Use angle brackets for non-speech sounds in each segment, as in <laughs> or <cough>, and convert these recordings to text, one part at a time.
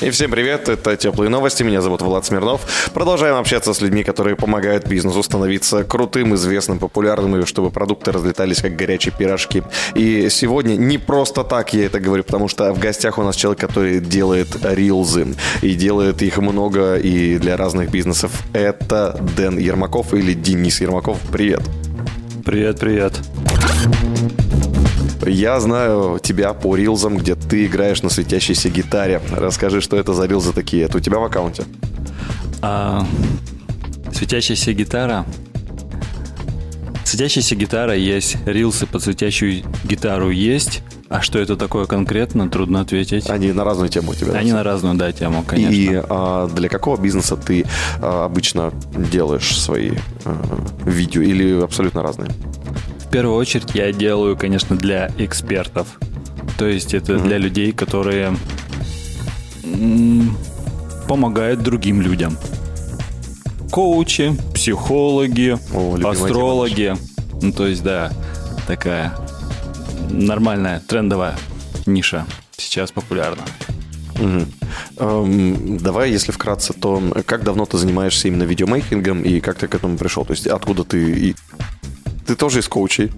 И всем привет, это Теплые новости, меня зовут Влад Смирнов. Продолжаем общаться с людьми, которые помогают бизнесу становиться крутым, известным, популярным, и чтобы продукты разлетались как горячие пирожки. И сегодня не просто так я это говорю, потому что в гостях у нас человек, который делает рилзы. И делает их много и для разных бизнесов. Это Дэн Ермаков или Денис Ермаков. Привет. Привет, привет. Я знаю тебя по рилзам, где ты играешь на светящейся гитаре. Расскажи, что это за рилзы такие? Это у тебя в аккаунте? А, светящаяся гитара. Светящаяся гитара есть, рилсы под светящую гитару есть. А что это такое конкретно, трудно ответить. Они на разную тему у тебя. Они на разную, да, тему, конечно. И а, для какого бизнеса ты а, обычно делаешь свои а, видео или абсолютно разные? В первую очередь я делаю, конечно, для экспертов. То есть это mm-hmm. для людей, которые помогают другим людям. Коучи, психологи, О, астрологи. Ну, то есть, да, такая нормальная, трендовая ниша сейчас популярна. Угу. Эм, давай, если вкратце, то как давно ты занимаешься именно видеомейкингом и как ты к этому пришел? То есть откуда ты и ты тоже из коучей?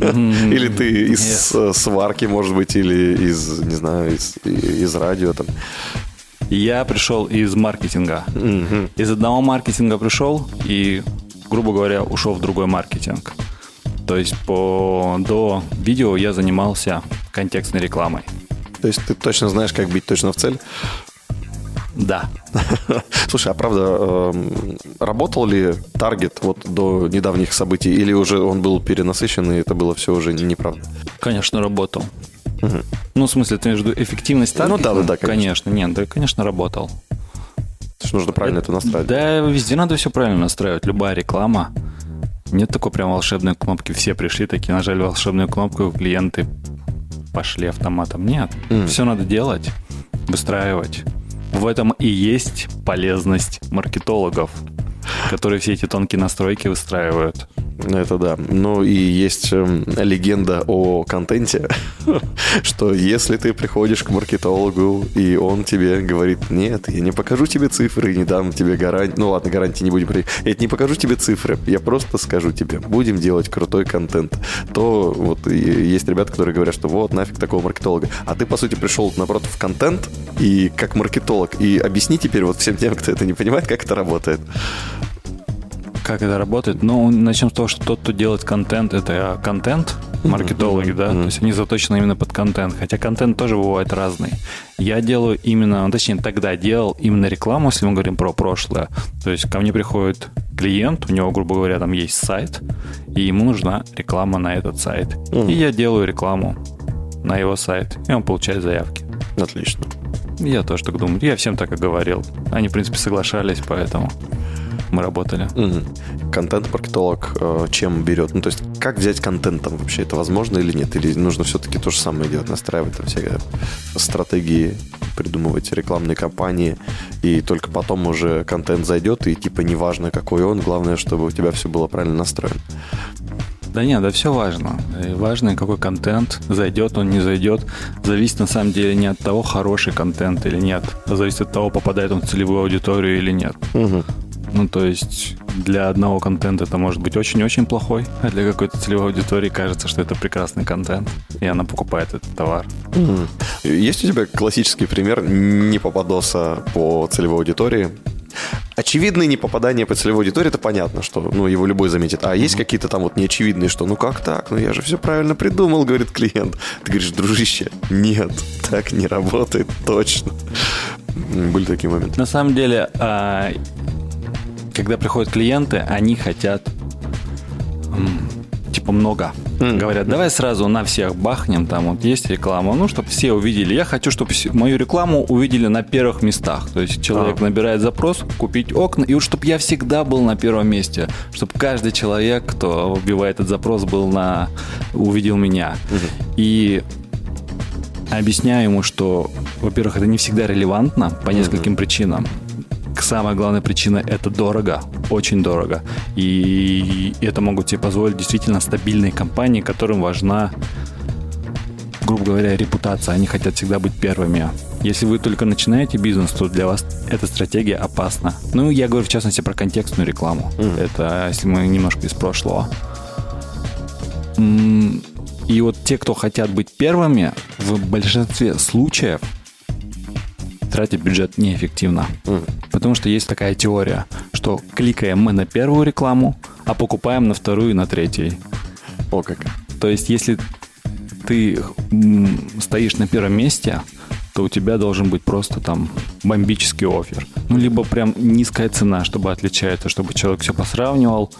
Или ты из сварки, может быть, или из, не знаю, из, из радио там? Я пришел из маркетинга. Из одного маркетинга пришел и, грубо говоря, ушел в другой маркетинг. То есть по, до видео я занимался контекстной рекламой. То есть ты точно знаешь, как бить точно в цель? Да. <laughs> Слушай, а правда, эм, работал ли таргет вот до недавних событий, или уже он был перенасыщен, и это было все уже неправда? Конечно, работал. Угу. Ну, в смысле, ты между эффективность таргета? Ну да, да, конечно. конечно. Нет, да, конечно, работал. То есть нужно правильно это, это настраивать? Да, везде надо все правильно настраивать. Любая реклама. Нет такой прям волшебной кнопки. Все пришли такие, нажали волшебную кнопку, клиенты пошли автоматом. Нет, mm. все надо делать, выстраивать. В этом и есть полезность маркетологов, которые все эти тонкие настройки выстраивают. Это да. Ну и есть э, легенда о контенте, <laughs> что если ты приходишь к маркетологу, и он тебе говорит, нет, я не покажу тебе цифры, не дам тебе гарантии, ну ладно, гарантии не будем, я не покажу тебе цифры, я просто скажу тебе, будем делать крутой контент, то вот есть ребята, которые говорят, что вот нафиг такого маркетолога. А ты, по сути, пришел напротив в контент и как маркетолог, и объясни теперь вот всем тем, кто это не понимает, как это работает. Как это работает? Ну, начнем с того, что тот, кто делает контент, это контент, маркетологи, да, то есть они заточены именно под контент, хотя контент тоже бывает разный. Я делаю именно, ну, точнее, тогда делал именно рекламу, если мы говорим про прошлое. То есть ко мне приходит клиент, у него, грубо говоря, там есть сайт, и ему нужна реклама на этот сайт. И я делаю рекламу на его сайт, и он получает заявки. Отлично. Я тоже так думаю. Я всем так и говорил. Они, в принципе, соглашались, поэтому мы работали. Угу. Контент-маркетолог э, чем берет? Ну, то есть, как взять контентом вообще? Это возможно или нет? Или нужно все-таки то же самое делать, настраивать там все стратегии, придумывать рекламные кампании, и только потом уже контент зайдет, и типа неважно, какой он, главное, чтобы у тебя все было правильно настроено. Да нет, да все важно. И важно, какой контент, зайдет он, не зайдет. Зависит на самом деле не от того, хороший контент или нет, а зависит от того, попадает он в целевую аудиторию или нет. Угу. Ну, то есть для одного контента это может быть очень-очень плохой, а для какой-то целевой аудитории кажется, что это прекрасный контент, и она покупает этот товар. Mm. Есть у тебя классический пример не попадоса по целевой аудитории? Очевидные непопадания по целевой аудитории, это понятно, что ну, его любой заметит. А есть какие-то там вот неочевидные, что ну как так? Ну я же все правильно придумал, говорит клиент. Ты говоришь, дружище, нет, так не работает точно. Были такие моменты. На самом деле, а, когда приходят клиенты, они хотят типа много. Mm. Говорят, давай сразу на всех бахнем, там вот есть реклама, ну, чтобы все увидели. Я хочу, чтобы мою рекламу увидели на первых местах. То есть человек а. набирает запрос, купить окна, и вот чтобы я всегда был на первом месте, чтобы каждый человек, кто вбивает этот запрос, был на увидел меня. Mm-hmm. И объясняю ему, что, во-первых, это не всегда релевантно по нескольким причинам. Самая главная причина – это дорого, очень дорого. И это могут тебе позволить действительно стабильные компании, которым важна, грубо говоря, репутация. Они хотят всегда быть первыми. Если вы только начинаете бизнес, то для вас эта стратегия опасна. Ну, я говорю в частности про контекстную рекламу. Это если мы немножко из прошлого. И вот те, кто хотят быть первыми, в большинстве случаев тратят бюджет неэффективно. Потому что есть такая теория, что кликаем мы на первую рекламу, а покупаем на вторую и на третью. О, как. То есть, если ты стоишь на первом месте, то у тебя должен быть просто там бомбический офер. Ну, либо прям низкая цена, чтобы отличается, чтобы человек все посравнивал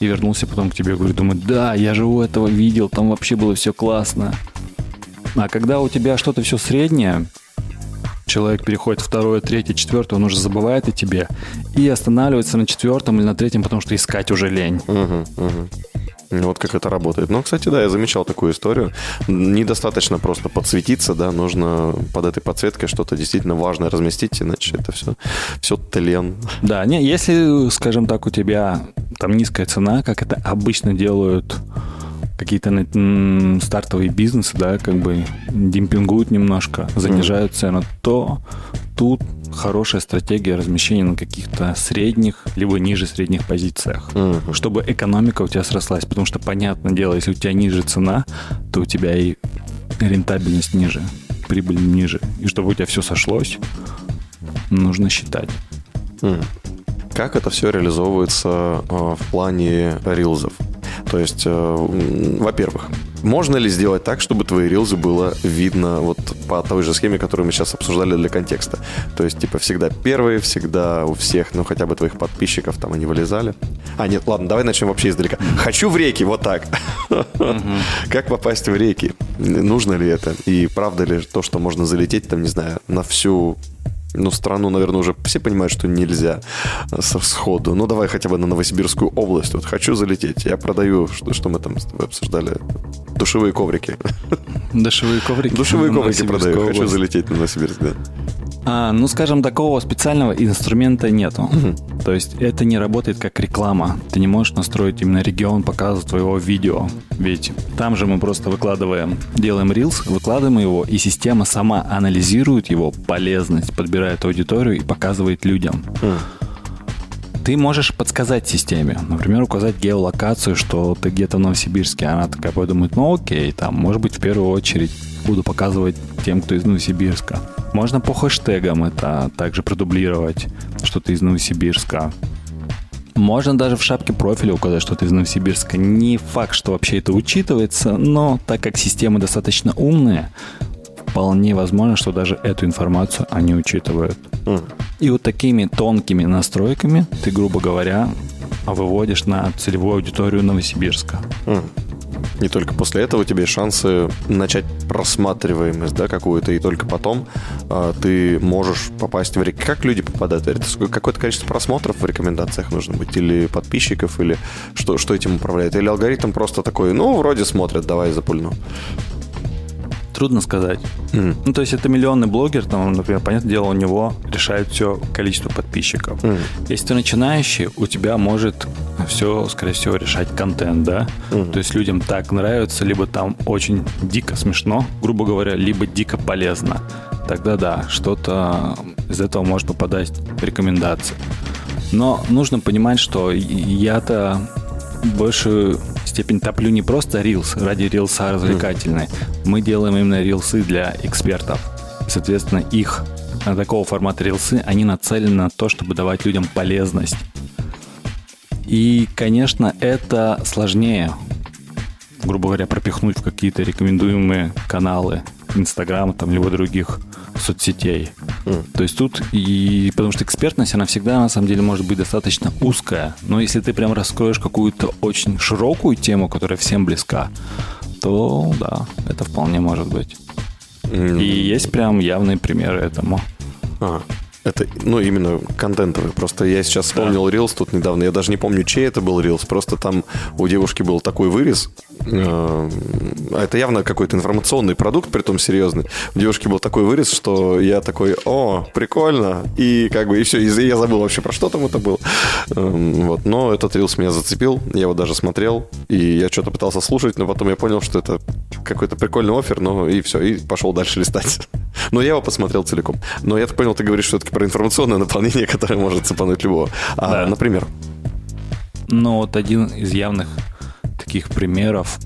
и вернулся потом к тебе и говорит, думает, да, я же у этого видел, там вообще было все классно. А когда у тебя что-то все среднее, человек переходит второе, третье, четвертое, он уже забывает о тебе и останавливается на четвертом или на третьем, потому что искать уже лень. Мгм. Ну, Вот как это работает. Ну, кстати, да, я замечал такую историю. Недостаточно просто подсветиться, да, нужно под этой подсветкой что-то действительно важное разместить, иначе это все, все тлен. Да, не, если, скажем так, у тебя там низкая цена, как это обычно делают какие-то стартовые бизнесы, да, как бы демпингуют немножко, занижают цену, то тут хорошая стратегия размещения на каких-то средних, либо ниже средних позициях, Мгм. чтобы экономика у тебя срослась, потому что, понятное дело, если у тебя ниже цена, то у тебя и рентабельность ниже, прибыль ниже. И чтобы у тебя все сошлось, нужно считать. М. Как это все реализовывается э, в плане рилзов? То есть, э, во-первых, можно ли сделать так, чтобы твои рилзы было видно вот по той же схеме, которую мы сейчас обсуждали для контекста? То есть, типа, всегда первые, всегда у всех, ну, хотя бы твоих подписчиков там они вылезали. А, нет, ладно, давай начнем вообще издалека. Хочу в реки, вот так. Как попасть в реки? Нужно ли это? И правда ли то, что можно залететь, там, не знаю, на всю ну, страну, наверное, уже все понимают, что нельзя со- сходу. Ну, давай хотя бы на Новосибирскую область. Вот хочу залететь. Я продаю, что, что мы там с тобой обсуждали? Душевые коврики. Душевые коврики. Душевые коврики продаю. Хочу область. залететь на Новосибирск, да. А, ну, скажем, такого специального инструмента нету. То есть это не работает как реклама. Ты не можешь настроить именно регион показа твоего видео. Ведь там же мы просто выкладываем, делаем рилс, выкладываем его, и система сама анализирует его полезность, подбирает аудиторию и показывает людям. Ты можешь подсказать системе, например, указать геолокацию, что ты где-то в Новосибирске. Она такая подумает, ну окей, там, может быть, в первую очередь буду показывать тем, кто из Новосибирска. Можно по хэштегам это также продублировать, что ты из Новосибирска. Можно даже в шапке профиля указать, что ты из Новосибирска. Не факт, что вообще это учитывается, но так как системы достаточно умные, вполне возможно, что даже эту информацию они учитывают. И вот такими тонкими настройками ты, грубо говоря, выводишь на целевую аудиторию Новосибирска. М. И только после этого у тебя есть шансы начать просматриваемость, да, какую-то, и только потом а, ты можешь попасть в рек. Как люди попадают в рек? Сколько- Какое-то количество просмотров в рекомендациях нужно быть, или подписчиков, или что, что этим управляет? Или алгоритм просто такой, ну, вроде смотрят, давай запульну. Трудно сказать. Мгм. Ну, то есть это миллионный блогер, там, например, понятное дело, у него решает все количество подписчиков. Мгм. Если ты начинающий, у тебя может все, скорее всего, решать контент, да? Мгм. То есть людям так нравится, либо там очень дико смешно, грубо говоря, либо дико полезно. Тогда да, что-то из этого может попадать в рекомендации. Но нужно понимать, что я-то большую степень топлю не просто рилс ради рилса развлекательной. Мы делаем именно рилсы для экспертов. И, соответственно, их а, такого формата рилсы, они нацелены на то, чтобы давать людям полезность. И, конечно, это сложнее, грубо говоря, пропихнуть в какие-то рекомендуемые каналы Инстаграма там, либо других соцсетей. То есть тут и... Потому что экспертность, она всегда, на самом деле, может быть достаточно узкая. Но если ты прям раскроешь какую-то очень широкую тему, которая всем близка, то да, это вполне может быть. М. И есть прям явные примеры этому. А. Это, ну, именно контентовый. Просто я сейчас вспомнил Reels тут недавно. Я даже не помню, чей это был Reels. Просто там у девушки был такой вырез. Э, Это явно какой-то информационный продукт, при том серьезный. У девушки был такой вырез, что я такой, о, прикольно. И как бы, и все. И я забыл вообще, про что там это было. Эм, Вот. Но этот Reels меня зацепил. Я его даже смотрел. И я что-то пытался слушать, но потом я понял, что это какой-то прикольный офер. Ну, и все. И пошел дальше листать. <laughs> Но я его посмотрел целиком. Но я так понял, ты говоришь все-таки про информационное наполнение, которое может цепануть любого. А, Да. например, Ну, вот один из явных таких примеров,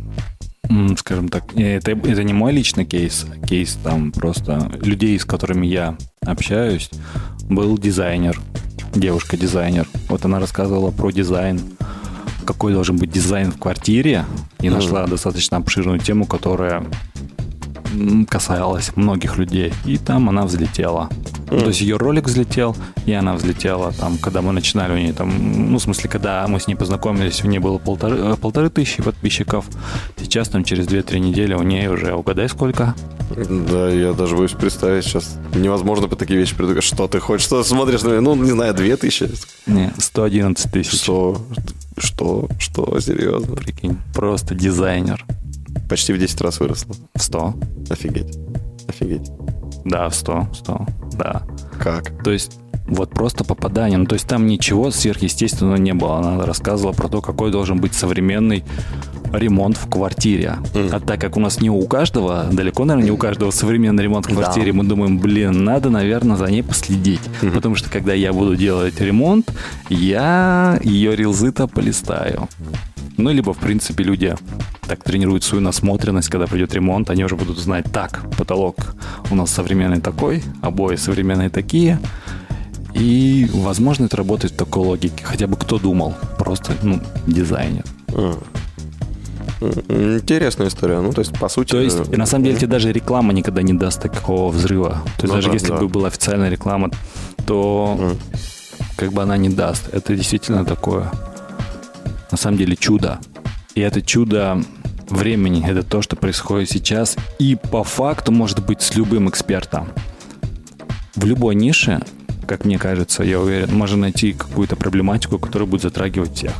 скажем так, э, это, это не мой личный кейс, а кейс там просто людей, с которыми я общаюсь, был дизайнер, девушка-дизайнер. Вот она рассказывала про дизайн, какой должен быть дизайн в квартире, и нашла достаточно обширную тему, которая касалась многих людей. И там она взлетела. Ну, то есть ее ролик взлетел, и она взлетела там, когда мы начинали у нее там, ну, в смысле, когда мы с ней познакомились, у нее было полторы, э, полторы тысячи подписчиков. Сейчас там через 2-3 недели у нее уже, угадай, сколько? да, я даже боюсь представить сейчас. Невозможно по такие вещи придумать. Что ты хочешь? Что смотришь? Ну, не знаю, две тысячи? Не, 111 тысяч. Что? Что? Что? Серьезно? Прикинь, просто дизайнер. Почти в 10 раз выросло. В 100. Офигеть. Офигеть. Да, в 100, 100, да. Как? То есть вот просто попадание. Ну, то есть там ничего сверхъестественного не было. Она рассказывала про то, какой должен быть современный ремонт в квартире. А так как у нас не у каждого, далеко, наверное, не у каждого современный ремонт в квартире, мы думаем, блин, надо, наверное, за ней последить. Потому что когда я буду делать ремонт, я ее рилзы-то полистаю. Ну, либо, в принципе, люди так тренируют свою насмотренность, когда придет ремонт, они уже будут знать, так, потолок у нас современный такой, обои современные такие, и, возможно, это работает в такой логике. Хотя бы кто думал? Просто, ну, дизайнер. А. Интересная история. Ну, то есть, по сути... То есть, э, на самом деле, тебе даже реклама никогда не даст такого взрыва. То есть, Ну даже да, если да. бы была официальная реклама, то Мгм. как бы она не даст. Это действительно такое, на самом деле, чудо. И это чудо времени, это то, что происходит сейчас. И по факту может быть с любым экспертом. В любой нише, как мне кажется, я уверен, можно найти какую-то проблематику, которая будет затрагивать всех.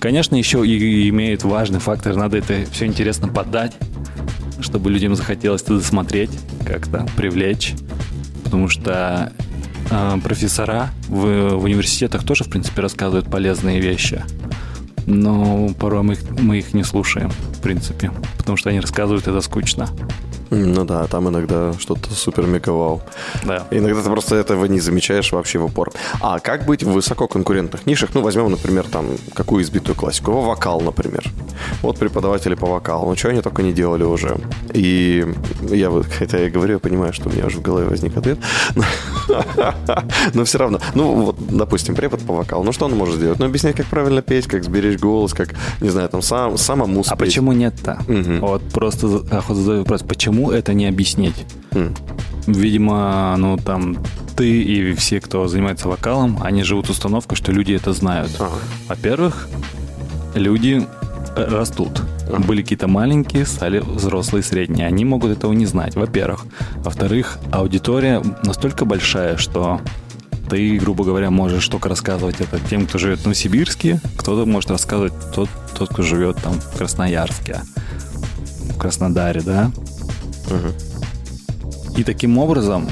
Конечно, еще и имеет важный фактор, надо это все интересно подать, чтобы людям захотелось это досмотреть, как-то привлечь. Потому что э, профессора в, в университетах тоже, в принципе, рассказывают полезные вещи. Но порой мы их, мы их не слушаем, в принципе. Потому что они рассказывают это скучно. Ну да, там иногда что-то супер-мега-вау. Да. Иногда ты просто этого не замечаешь вообще в упор. А как быть в высококонкурентных нишах? Ну, возьмем, например, там, какую избитую классику? Во вокал, например. Вот преподаватели по вокалу. Ну, что они только не делали уже. И я вот, <laughs> хотя я говорю, я понимаю, что у меня уже в голове возник ответ. <laughs> Но все равно. Ну, вот, допустим, препод по вокалу. Ну, что он может сделать? Ну, объяснять, как правильно петь, как сберечь голос, как, не знаю, там, сам, самому А спеть. почему нет-то? Вот просто охота задаю вопрос, почему это не объяснить? М. Видимо, ну там ты и все, кто занимается вокалом, они живут установкой, что люди это знают. Ага. Во-первых, люди э, растут. Были какие-то маленькие, стали взрослые, средние. Они могут этого не знать, во-первых. Во-вторых, аудитория настолько большая, что ты, грубо говоря, можешь только рассказывать это тем, кто живет в Новосибирске, кто-то может рассказывать тот, тот, кто живет там в Красноярске, в Краснодаре, да? И таким образом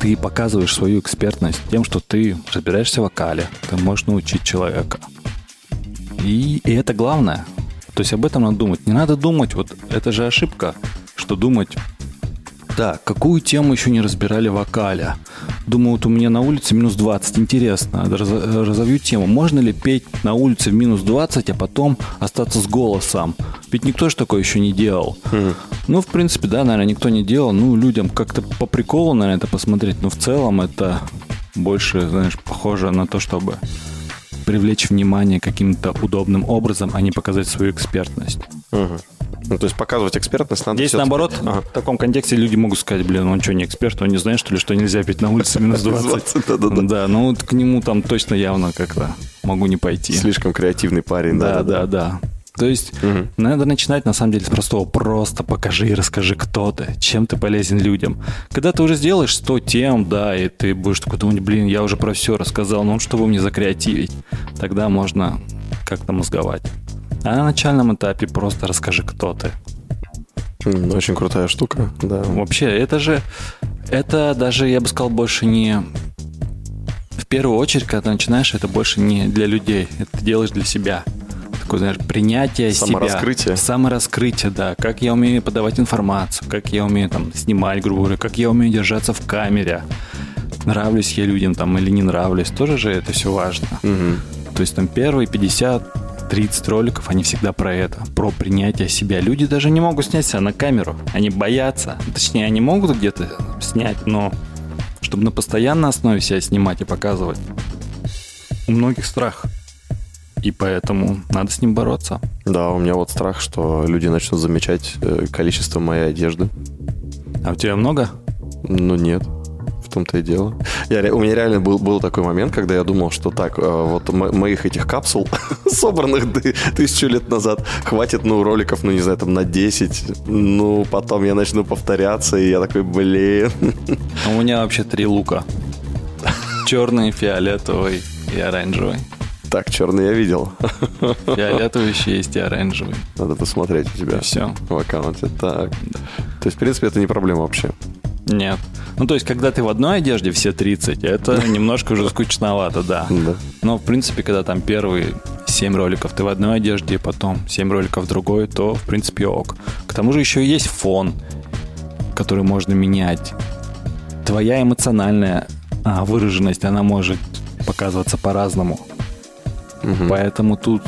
ты показываешь свою экспертность тем, что ты разбираешься в вокале, ты можешь научить человека. И, и это главное. То есть об этом надо думать. Не надо думать, вот это же ошибка, что думать, так, какую тему еще не разбирали в вокале? Думаю, вот у меня на улице минус 20. Интересно, раз- разовью тему. Можно ли петь на улице в минус 20, а потом остаться с голосом? Ведь никто же такое еще не делал. Ну, в принципе, да, наверное, никто не делал. Ну, людям как-то по приколу, наверное, это посмотреть. Но в целом это больше, знаешь, похоже на то, чтобы привлечь внимание каким-то удобным образом, а не показать свою экспертность. Мгм. Ну, то есть показывать экспертность надо Здесь наоборот, Ага. в таком контексте люди могут сказать, блин, он что, не эксперт, он не знает, что ли, что нельзя пить на улице минус <laughs> 20? Да-да-да. Да, ну вот к нему там точно явно как-то могу не пойти. Слишком креативный парень, Да, да, да, да. То есть надо начинать на самом деле с простого. Просто покажи и расскажи, кто ты, чем ты полезен людям. Когда ты уже сделаешь 100 тем, да, и ты будешь такой думать, блин, я уже про все рассказал, ну что вы мне закреативить? Тогда можно как-то мозговать. А на начальном этапе просто расскажи, кто ты. Очень крутая штука, да. Вообще, это же, это даже, я бы сказал, больше не... В первую очередь, когда ты начинаешь, это больше не для людей, это ты делаешь для себя. Такое, знаешь, принятие Самораскрытие. себя. Самораскрытие, да. Как я умею подавать информацию, как я умею там снимать, грубо говоря, как я умею держаться в камере. Нравлюсь я людям там или не нравлюсь, тоже же это все важно. Мгм. То есть там первые 50 30 роликов, они всегда про это, про принятие себя. Люди даже не могут снять себя на камеру, они боятся. Точнее, они могут где-то снять, но чтобы на постоянной основе себя снимать и показывать, у многих страх. И поэтому надо с ним бороться. Да, у меня вот страх, что люди начнут замечать э, количество моей одежды. А у тебя много? Ну, нет. В том-то и дело. Я, у меня реально был, был такой момент, когда я думал, что так, э, вот мо- моих этих капсул, <laughs> собранных ты- тысячу лет назад, хватит, ну, роликов, ну, не знаю, там, на 10. Ну, потом я начну повторяться, и я такой, блин. А У меня вообще три лука. Черный, фиолетовый и оранжевый. Так, черный я видел. Фиолетовый еще есть и оранжевый. Надо посмотреть у тебя Все. в аккаунте. Так. То есть, в принципе, это не проблема вообще. Нет. Ну, то есть, когда ты в одной одежде все 30, это <laughs> немножко уже скучновато, да. Да. Но, в принципе, когда там первые 7 роликов ты в одной одежде, потом 7 роликов в другой, то, в принципе, ок. К тому же еще есть фон, который можно менять. Твоя эмоциональная а, выраженность, она может показываться по-разному. Поэтому тут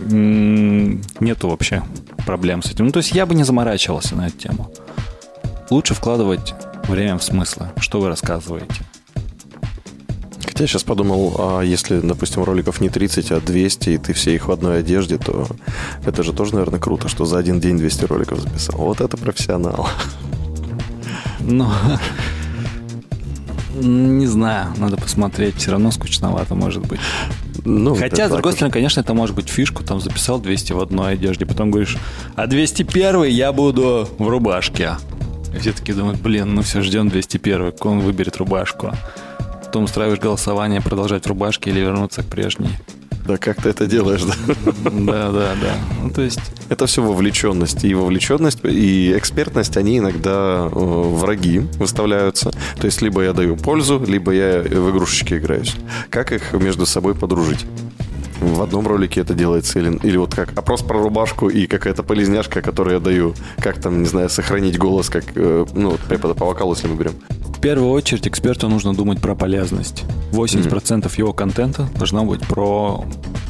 нету вообще проблем с этим. Ну, то есть я бы не заморачивался на эту тему. Лучше вкладывать время в смыслы, что вы рассказываете. Хотя я сейчас подумал, а если, допустим, роликов не 30, а 200, и ты все их в одной одежде, то это же тоже, наверное, круто, что за один день 200 роликов записал. Вот это профессионал. Ну, не знаю, надо посмотреть. Все равно скучновато может быть. Ну, Хотя, с другой стороны, конечно, это может быть фишку. Там записал 200 в одной одежде, потом говоришь, а 201 я буду в рубашке. И все таки думают, блин, ну все, ждем 201 он выберет рубашку. Потом устраиваешь голосование, продолжать в рубашке или вернуться к прежней. Да как ты это делаешь, да? Да, да, да. Ну, то есть, Это все вовлеченность. И вовлеченность, и экспертность, они иногда э, враги выставляются. То есть, либо я даю пользу, либо я в игрушечки играюсь. Как их между собой подружить? В одном ролике это делается или, или вот как опрос про рубашку и какая-то полезняшка, которую я даю, как там, не знаю, сохранить голос, как, э, ну, вот препода по вокалу, если мы берем. в первую очередь эксперту нужно думать про полезность. 80% его контента должно быть про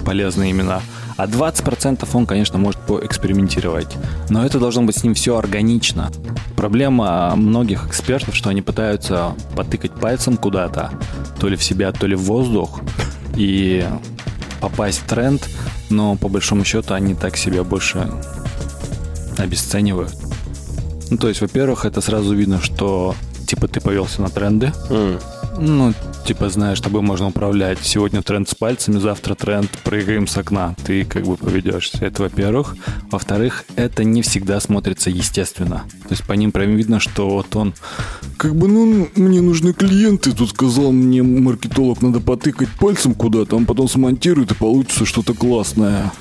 полезные имена. А 20% он, конечно, может поэкспериментировать. Но это должно быть с ним все органично. Проблема многих экспертов, что они пытаются потыкать пальцем куда-то, то ли в себя, то ли в воздух, и попасть в тренд, но по большому счету они так себя больше обесценивают. Ну, то есть, во-первых, это сразу видно, что типа ты повелся на тренды. Ну, типа, знаешь, тобой можно управлять. Сегодня тренд с пальцами, завтра тренд прыгаем с окна. Ты как бы поведешься. Это, во-первых. Во-вторых, это не всегда смотрится естественно. То есть по ним прям видно, что вот он как бы, ну, мне нужны клиенты. Тут сказал мне маркетолог, надо потыкать пальцем куда-то, он потом смонтирует и получится что-то классное.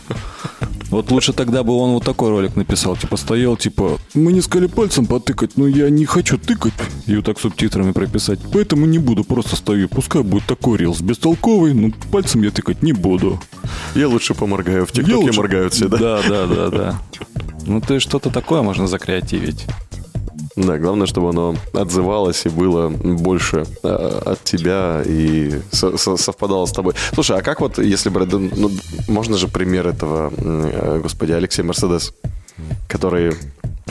Вот лучше тогда бы он вот такой ролик написал, типа стоял, типа, мы не сказали пальцем потыкать, но я не хочу тыкать, и вот так субтитрами прописать, поэтому не буду, просто стою, пускай будет такой рилс, бестолковый, но пальцем я тыкать не буду. Я лучше поморгаю. В ТикТоке лучше- моргают все, да? Да, да, да, да. Ну, то есть что-то такое можно закреативить. Да, главное, чтобы оно отзывалось и было больше э, от тебя и со- со- совпадало с тобой. Слушай, а как вот, если да, ну, можно же пример этого, э, господи, Алексей Мерседес, который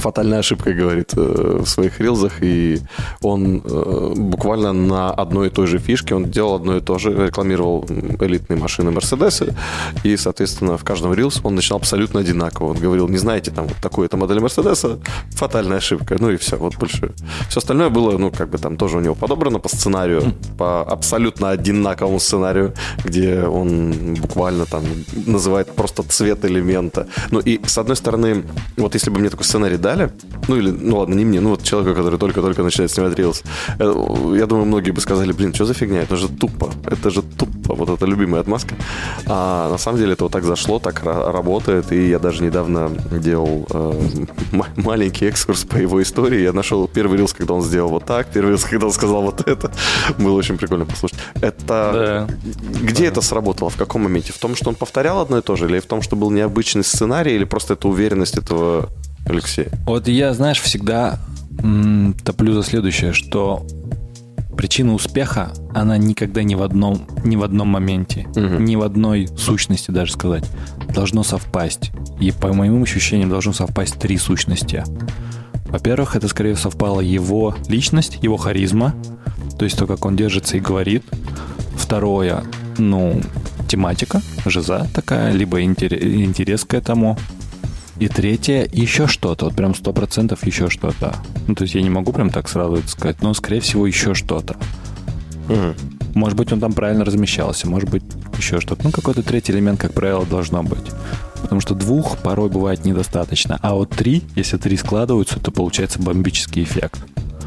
фатальная ошибка, говорит э, в своих рилзах, и он э, буквально на одной и той же фишке, он делал одно и то же, рекламировал элитные машины Мерседесы, и, соответственно, в каждом рилс он начинал абсолютно одинаково. Он говорил, не знаете, там, вот такую-то модель Мерседеса, фатальная ошибка, ну и все, вот больше. Все остальное было, ну, как бы там тоже у него подобрано по сценарию, по абсолютно одинаковому сценарию, где он буквально там называет просто цвет элемента. Ну и, с одной стороны, вот если бы мне такой сценарий дали, ну или, ну ладно, не мне, ну вот человеку, который только-только начинает снимать Reels, э, я думаю, многие бы сказали, блин, что за фигня, это же тупо, это же тупо, вот это любимая отмазка. А на самом деле это вот так зашло, так работает, и я даже недавно делал э, маленький экскурс по его истории, я нашел первый Reels, когда он сделал вот так, первый Reels, <laughs> когда он сказал вот это, было очень прикольно послушать. Это... Да. Где да. это сработало, в каком моменте? В том, что он повторял одно и то же, или в том, что был необычный сценарий, или просто это уверенность этого Алексей? Вот я, знаешь, всегда м, топлю за следующее, что причина успеха, она никогда не в одном, не в одном моменте, угу. ни в одной сущности даже сказать. Должно совпасть. И по моим ощущениям должно совпасть три сущности. Во-первых, это скорее совпала его личность, его харизма, то есть то, как он держится и говорит. Второе, ну, тематика, жиза такая, либо интерес к этому. И третье, еще что-то, вот прям сто процентов еще что-то. Ну, то есть я не могу прям так сразу это сказать, но, скорее всего, еще что-то. Угу. Может быть, он там правильно размещался, может быть, еще что-то. Ну, какой-то третий элемент, как правило, должно быть. Потому что двух порой бывает недостаточно. А вот три, если три складываются, то получается бомбический эффект.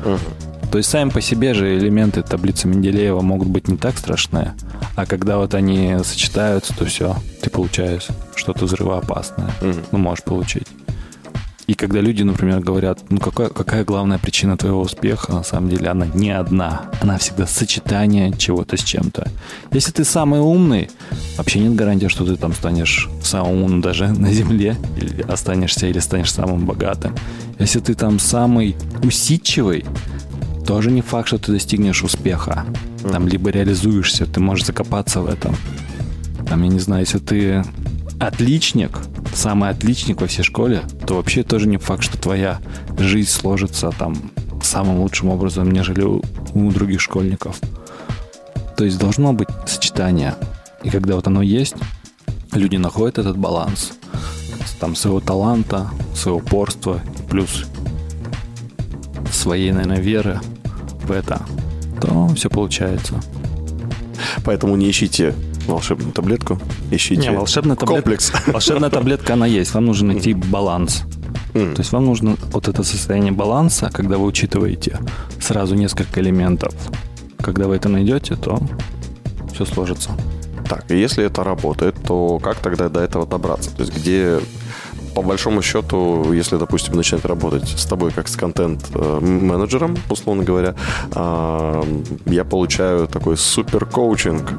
Угу. То есть сами по себе же элементы таблицы Менделеева могут быть не так страшные, а когда вот они сочетаются, то все, ты получаешь что-то взрывоопасное. Mm-hmm. Ну, можешь получить. И когда люди, например, говорят, ну какая, какая главная причина твоего успеха, на самом деле она не одна. Она всегда сочетание чего-то с чем-то. Если ты самый умный, вообще нет гарантии, что ты там станешь самым умным даже на Земле, или останешься, или станешь самым богатым. Если ты там самый усидчивый, тоже не факт, что ты достигнешь успеха. Там либо реализуешься, ты можешь закопаться в этом. Там, я не знаю, если ты отличник, самый отличник во всей школе, то вообще тоже не факт, что твоя жизнь сложится там самым лучшим образом, нежели у, у других школьников. То есть должно быть сочетание. И когда вот оно есть, люди находят этот баланс там своего таланта, своего упорства, плюс своей, наверное, веры в это, то все получается. Поэтому не ищите волшебную таблетку, ищите не, волшебная таблетка, комплекс. <laughs> Волшебная таблетка, она есть. Вам нужно найти баланс. То есть вам нужно вот это состояние баланса, когда вы учитываете сразу несколько элементов. Когда вы это найдете, то все сложится. Так, и если это работает, то как тогда до этого добраться? То есть где по большому счету, если, допустим, начать работать с тобой как с контент-менеджером, условно говоря, а, я получаю такой супер коучинг.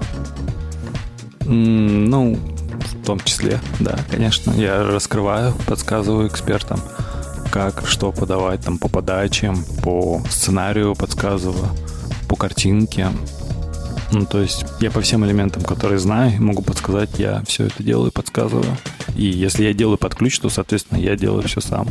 Ну, в том числе, да, конечно. Я раскрываю, подсказываю экспертам, как, что подавать там по подачам, по сценарию подсказываю, по картинке. Ну, то есть я по всем элементам, которые знаю, могу подсказать, я все это делаю подсказываю. И если я делаю под ключ, то, соответственно, я делаю все сам.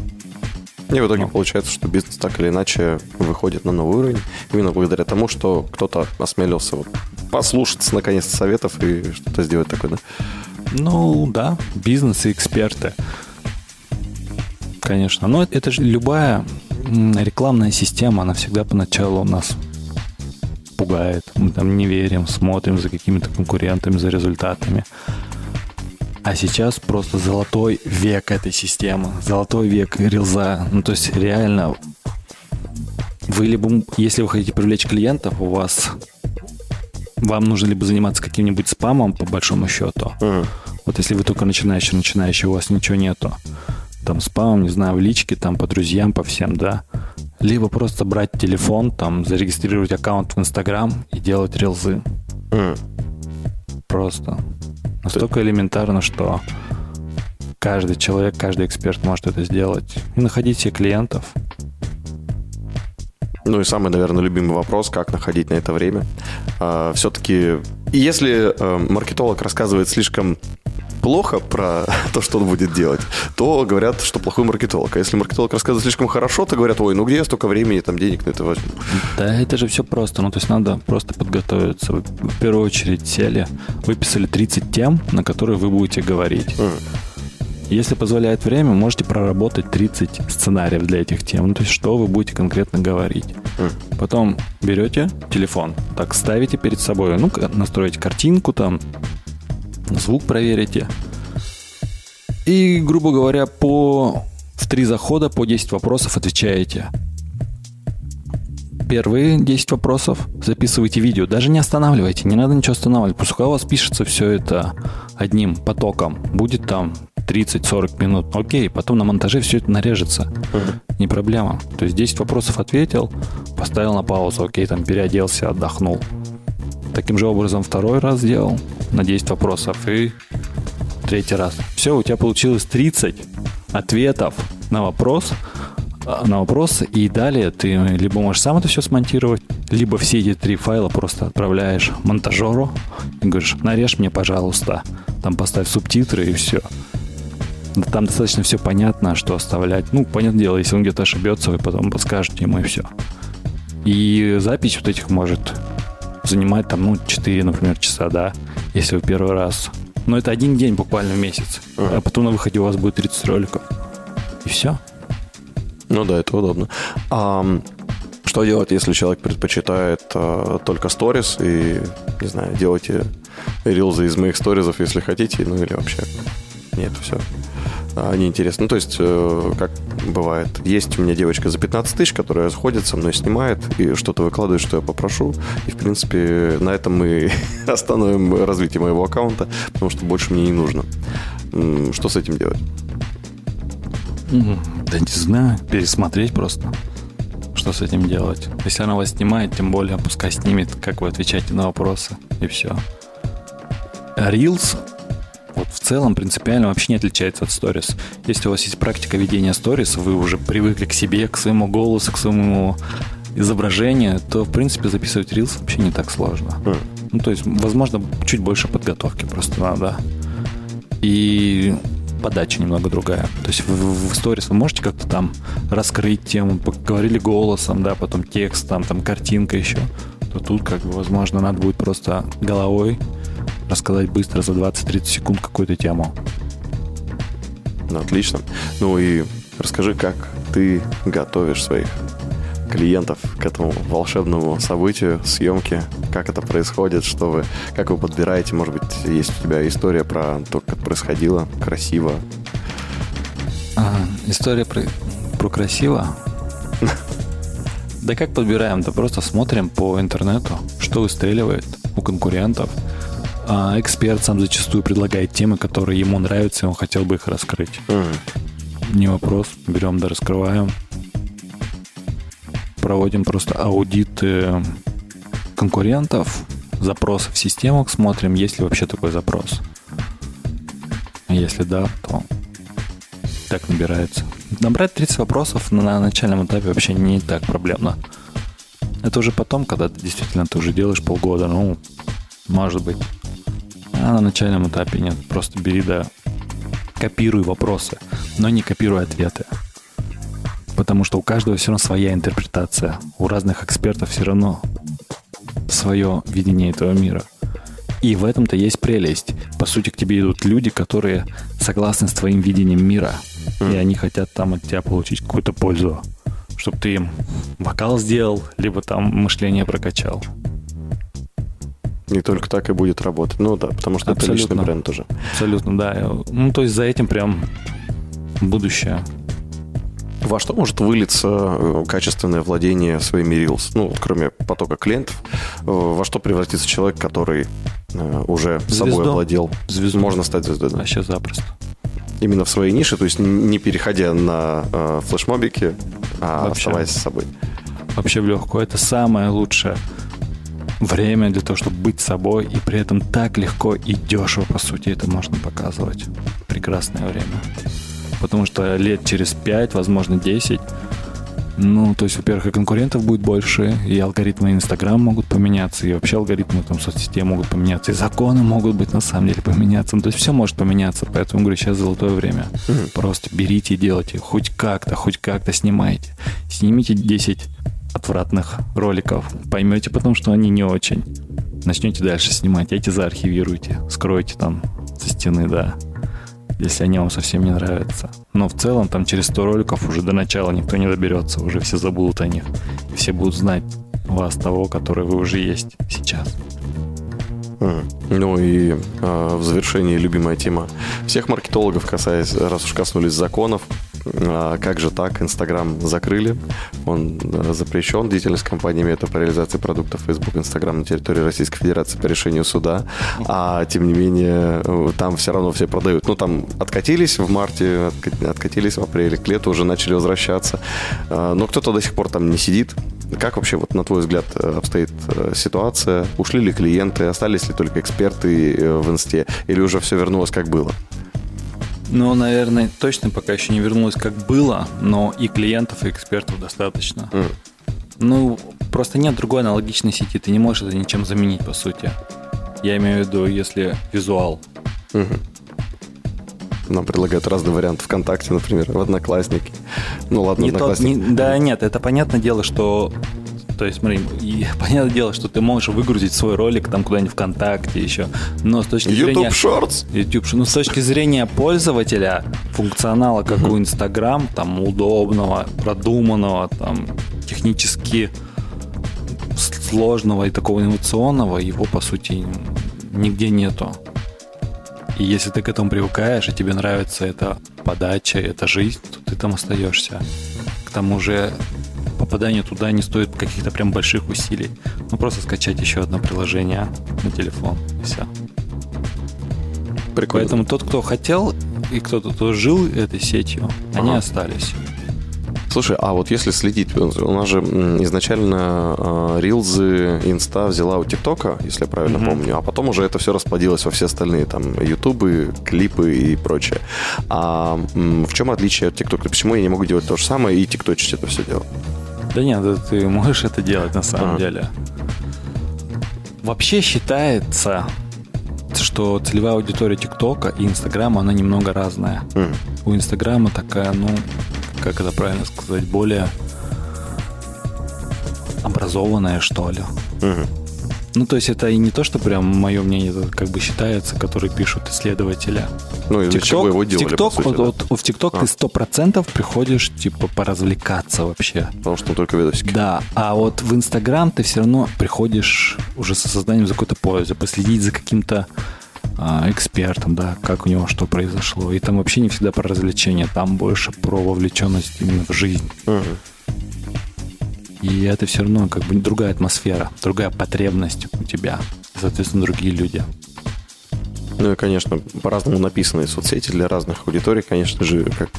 И в итоге ну. получается, что бизнес так или иначе выходит на новый уровень, именно благодаря тому, что кто-то осмелился вот послушаться наконец-то советов и что-то сделать такое, да? Ну да, бизнес и эксперты. Конечно. Но это же любая рекламная система, она всегда поначалу у нас пугает. Мы там не верим, смотрим за какими-то конкурентами, за результатами. А сейчас просто золотой век этой системы, золотой век рилза. Ну, то есть реально вы либо, если вы хотите привлечь клиентов, у вас вам нужно либо заниматься каким-нибудь спамом, по большому счету. Uh-huh. Вот если вы только начинающий, начинающий, у вас ничего нету. Там спамом, не знаю, в личке, там по друзьям, по всем, да. Либо просто брать телефон, там, зарегистрировать аккаунт в Инстаграм и делать рилзы. Uh-huh. Просто. Настолько элементарно, что каждый человек, каждый эксперт может это сделать. И находить себе клиентов. Ну и самый, наверное, любимый вопрос, как находить на это время. А, все-таки, если э, маркетолог рассказывает слишком плохо про <laughs> то, что он будет делать, то говорят, что плохой маркетолог. А если маркетолог рассказывает слишком хорошо, то говорят, ой, ну где я столько времени, там денег на это возьму. Да, это же все просто. Ну, то есть надо просто подготовиться. Вы в первую очередь сели, выписали 30 тем, на которые вы будете говорить. М. Если позволяет время, можете проработать 30 сценариев для этих тем. Ну, то есть, что вы будете конкретно говорить. М. Потом берете телефон, так ставите перед собой, ну, настроите картинку там, звук проверите. И, грубо говоря, по в три захода по 10 вопросов отвечаете. Первые 10 вопросов записывайте видео. Даже не останавливайте, не надо ничего останавливать. Пускай у вас пишется все это одним потоком. Будет там 30-40 минут. Окей, потом на монтаже все это нарежется. Не проблема. То есть 10 вопросов ответил, поставил на паузу. Окей, там переоделся, отдохнул. Таким же образом второй раз сделал на 10 вопросов и третий раз. Все, у тебя получилось 30 ответов на вопрос, а, на вопрос, и далее ты либо можешь сам это все смонтировать, либо все эти три файла просто отправляешь монтажеру и говоришь, нарежь мне, пожалуйста, там поставь субтитры и все. Там достаточно все понятно, что оставлять. Ну, понятное дело, если он где-то ошибется, вы потом подскажете ему и все. И запись вот этих может занимать там, ну, 4, например, часа, да, если вы первый раз. Но это один день буквально в месяц. А потом на выходе у вас будет 30 роликов. И все. Ну да, это удобно. А что делать, если человек предпочитает а, только сторис и, не знаю, делайте рилзы из моих сторизов, если хотите, ну или вообще нет, все. Неинтересно. Ну, то есть, э, как бывает, есть у меня девочка за 15 тысяч, которая сходит со мной, снимает и что-то выкладывает, что я попрошу. И, в принципе, на этом мы <laughs> остановим развитие моего аккаунта, потому что больше мне не нужно. Что с этим делать? Да не знаю, пересмотреть просто. Что с этим делать? Если она вас снимает, тем более пускай снимет, как вы отвечаете на вопросы, и все. А Reels в целом принципиально вообще не отличается от Stories. Если у вас есть практика ведения Stories, вы уже привыкли к себе, к своему голосу, к своему изображению, то, в принципе, записывать Reels вообще не так сложно. М. Ну, то есть, возможно, чуть больше подготовки просто надо. И подача немного другая. То есть в, в, в сторис вы можете как-то там раскрыть тему, поговорили голосом, да, потом текст, там, там картинка еще. То тут, как бы, возможно, надо будет просто головой рассказать быстро за 20-30 секунд какую-то тему. Ну, отлично. Ну и расскажи, как ты готовишь своих клиентов к этому волшебному событию, съемки, как это происходит, что вы, как вы подбираете, может быть, есть у тебя история про то, как это происходило, красиво. А, история про, про красиво. <laughs> Да как подбираем? Да просто смотрим по интернету, что выстреливает у конкурентов. А эксперт сам зачастую предлагает темы, которые ему нравятся, и он хотел бы их раскрыть. М, Не вопрос. Берем да раскрываем. Проводим просто аудиты конкурентов, запросы в системах, смотрим, есть ли вообще такой запрос. Если да, то так набирается. Набрать 30 вопросов на начальном этапе вообще не так проблемно. Это уже потом, когда ты действительно ты уже делаешь полгода, ну, может быть. А на начальном этапе нет. Просто бери да копируй вопросы, но не копируй ответы. Потому что у каждого все равно своя интерпретация. У разных экспертов все равно свое видение этого мира. И в этом-то есть прелесть. По сути, к тебе идут люди, которые согласны с твоим видением мира. И они хотят там от тебя получить какую-то пользу. Чтобы ты им вокал сделал, либо там мышление прокачал. Не только так и будет работать. Ну да, потому что это личный Абсолютно. бренд уже. Абсолютно, да. Ну, то есть за этим прям будущее. Во что может вылиться э, качественное владение своими Reels? Ну, кроме потока клиентов, э, во что превратится человек, который э, уже собой Звезду. овладел? Звезду. Можно стать звездой. да? Вообще запросто. Именно в своей нише, то есть не переходя на э, флешмобики, а Вообще. оставаясь с собой. Вообще в легкую. Это самое лучшее время для того, чтобы быть собой, и при этом так легко и дешево, по сути, это можно показывать. Прекрасное время. Потому что лет через 5, возможно, 10, Ну, то есть, во-первых, и конкурентов будет больше, и алгоритмы Инстаграм могут поменяться, и вообще алгоритмы там соцсетей могут поменяться, и законы могут быть на самом деле поменяться. Ну, то есть все может поменяться, поэтому говорю, сейчас золотое время. Просто берите и делайте, хоть как-то, хоть как-то снимайте. Снимите 10 отвратных роликов, поймете потом, что они не очень. Начнете дальше снимать, эти заархивируйте, скройте там со стены, да если они вам совсем не нравятся. Но в целом там через 100 роликов уже до начала никто не доберется, уже все забудут о них. Все будут знать вас того, который вы уже есть сейчас. Ну и э, в завершении любимая тема всех маркетологов, касаясь, раз уж коснулись законов, а как же так? Инстаграм закрыли. Он э, запрещен. Деятельность компании Мета по реализации продуктов Facebook, Инстаграм на территории Российской Федерации по решению суда. А тем не менее, э, там все равно все продают. Ну, там откатились в марте, откатились в апреле, к лету уже начали возвращаться. А, но кто-то до сих пор там не сидит. Как вообще, вот на твой взгляд, э, обстоит ситуация? Ушли ли клиенты? Остались ли только эксперты в инсте? Или уже все вернулось как было? Ну, наверное, точно пока еще не вернулось, как было, но и клиентов, и экспертов достаточно. Mm. Ну, просто нет другой аналогичной сети, ты не можешь это ничем заменить, по сути. Я имею в виду, если визуал. Mm-hmm. Нам предлагают разные варианты ВКонтакте, например, в Одноклассники. Ну ладно, не Одноклассники. Тот, не, да нет, это понятное дело, что то есть, смотри, и, <laughs> понятное дело, что ты можешь выгрузить свой ролик там куда-нибудь ВКонтакте еще, но с точки YouTube зрения... Shorts. YouTube Ну, с точки зрения пользователя, функционала, как uh-huh. у Instagram, там, удобного, продуманного, там, технически сложного и такого инновационного, его, по сути, нигде нету. И если ты к этому привыкаешь, и тебе нравится эта подача, эта жизнь, то ты там остаешься. К тому же попадание туда не стоит каких-то прям больших усилий. Ну, просто скачать еще одно приложение на телефон, и все. Прикольно. Поэтому тот, кто хотел, и кто-то, кто жил этой сетью, ага. они остались. Слушай, а вот если следить, у нас же изначально э, рилзы инста взяла у ТикТока, если я правильно mm-hmm. помню, а потом уже это все расплодилось во все остальные, там, ютубы, клипы и прочее. А в чем отличие от ТикТока? Почему я не могу делать то же самое и тикточить это все дело? Да нет, ты можешь это делать на самом а. деле. Вообще считается, что целевая аудитория ТикТока и Инстаграма, она немного разная. Mm. У Инстаграма такая, ну, как это правильно сказать, более образованная, что ли. Mm. Ну, то есть это и не то, что прям мое мнение, это как бы считается, которые пишут исследователи. Ну, из-за чего его делали, TikTok, сути, вот, да? вот, в ТикТок а. ты сто процентов приходишь, типа, поразвлекаться вообще. Потому что только видосики. Да, а вот в Инстаграм ты все равно приходишь уже со созданием за какой-то пользы, последить за каким-то экспертом, да, как у него что произошло. И там вообще не всегда про развлечения, там больше про вовлеченность именно в жизнь. Угу. И это все равно как бы другая атмосфера, другая потребность у тебя, соответственно, другие люди. Ну и, конечно, по-разному написанные соцсети для разных аудиторий, конечно же, как...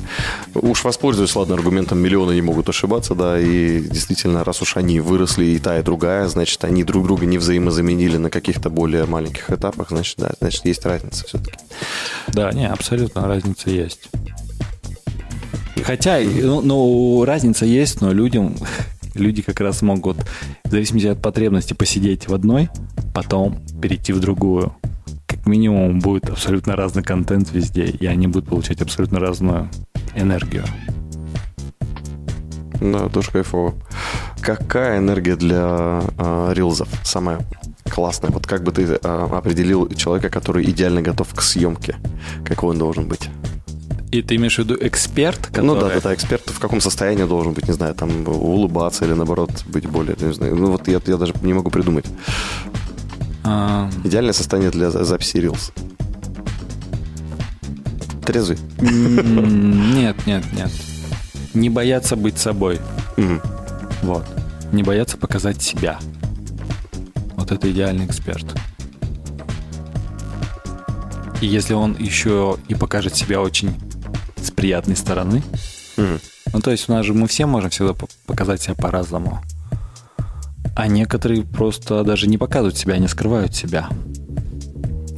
уж воспользуюсь, ладно, аргументом миллионы не могут ошибаться, да, и действительно, раз уж они выросли и та, и другая, значит, они друг друга не взаимозаменили на каких-то более маленьких этапах, значит, да, значит, есть разница все-таки. Да, не, абсолютно разница есть. Хотя, ну, ну, разница есть, но людям люди как раз могут, в зависимости от потребности, посидеть в одной, потом перейти в другую. Как минимум будет абсолютно разный контент везде, и они будут получать абсолютно разную энергию. Да, тоже кайфово. Какая энергия для э, рилзов самая классная? Вот как бы ты э, определил человека, который идеально готов к съемке? Какой он должен быть? И ты имеешь в виду эксперт? Который... Ну да, да, да, эксперт в каком состоянии должен быть, не знаю, там улыбаться или наоборот быть более, не знаю, ну вот я, я даже не могу придумать. А... Идеальное состояние для записи Reels. Трезвый? Нет, нет, нет. Не бояться быть собой. Вот. Не бояться показать себя. Вот это идеальный эксперт. И если он еще и покажет себя очень с приятной стороны. Mm. Ну, то есть у нас же мы все можем всегда показать себя по-разному. А некоторые просто даже не показывают себя, они скрывают себя.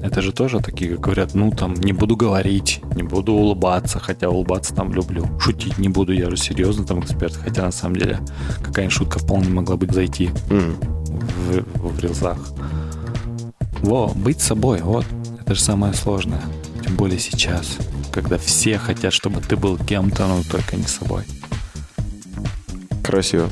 Это же тоже такие, как говорят, ну там, не буду говорить, не буду улыбаться, хотя улыбаться там люблю. Шутить не буду, я же серьезно там эксперт, хотя на самом деле какая-нибудь шутка вполне могла бы зайти М. в, в рилсах. Во, быть собой, вот, это же самое сложное. Тем более сейчас, когда все хотят, чтобы ты был кем-то, но только не собой. Красиво.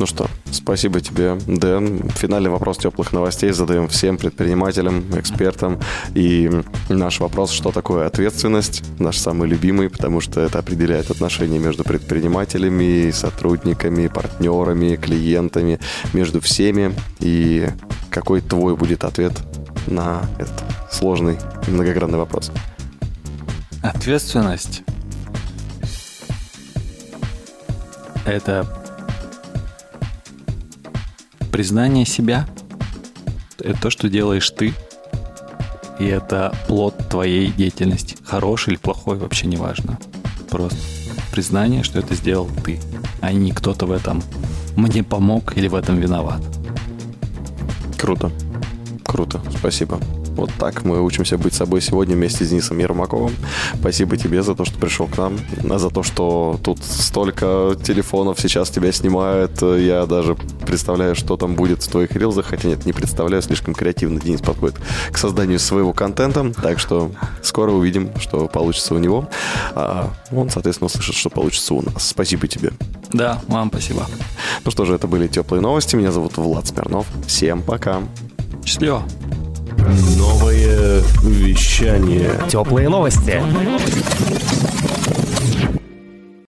Ну что, спасибо тебе, Дэн. Финальный вопрос теплых новостей задаем всем предпринимателям, экспертам. И наш вопрос, что такое ответственность, наш самый любимый, потому что это определяет отношения между предпринимателями, сотрудниками, партнерами, клиентами, между всеми. И какой твой будет ответ на этот сложный многогранный вопрос? Ответственность – это признание себя. Это то, что делаешь ты. И это плод твоей деятельности. Хороший или плохой, вообще не важно. Просто признание, что это сделал ты, а не кто-то в этом мне помог или в этом виноват. Круто. Круто. Спасибо. Вот так мы учимся быть собой сегодня вместе с Денисом Ермаковым. Спасибо тебе за то, что пришел к нам, за то, что тут столько телефонов сейчас тебя снимают. Я даже представляю, что там будет в твоих рилзах, хотя нет, не представляю, слишком креативно Денис подходит к созданию своего контента, так что скоро увидим, что получится у него. А он, соответственно, услышит, что получится у нас. Спасибо тебе. Да, вам спасибо. Ну что же, это были теплые новости. Меня зовут Влад Смирнов. Всем пока. Счастливо. Новое вещание. Теплые новости.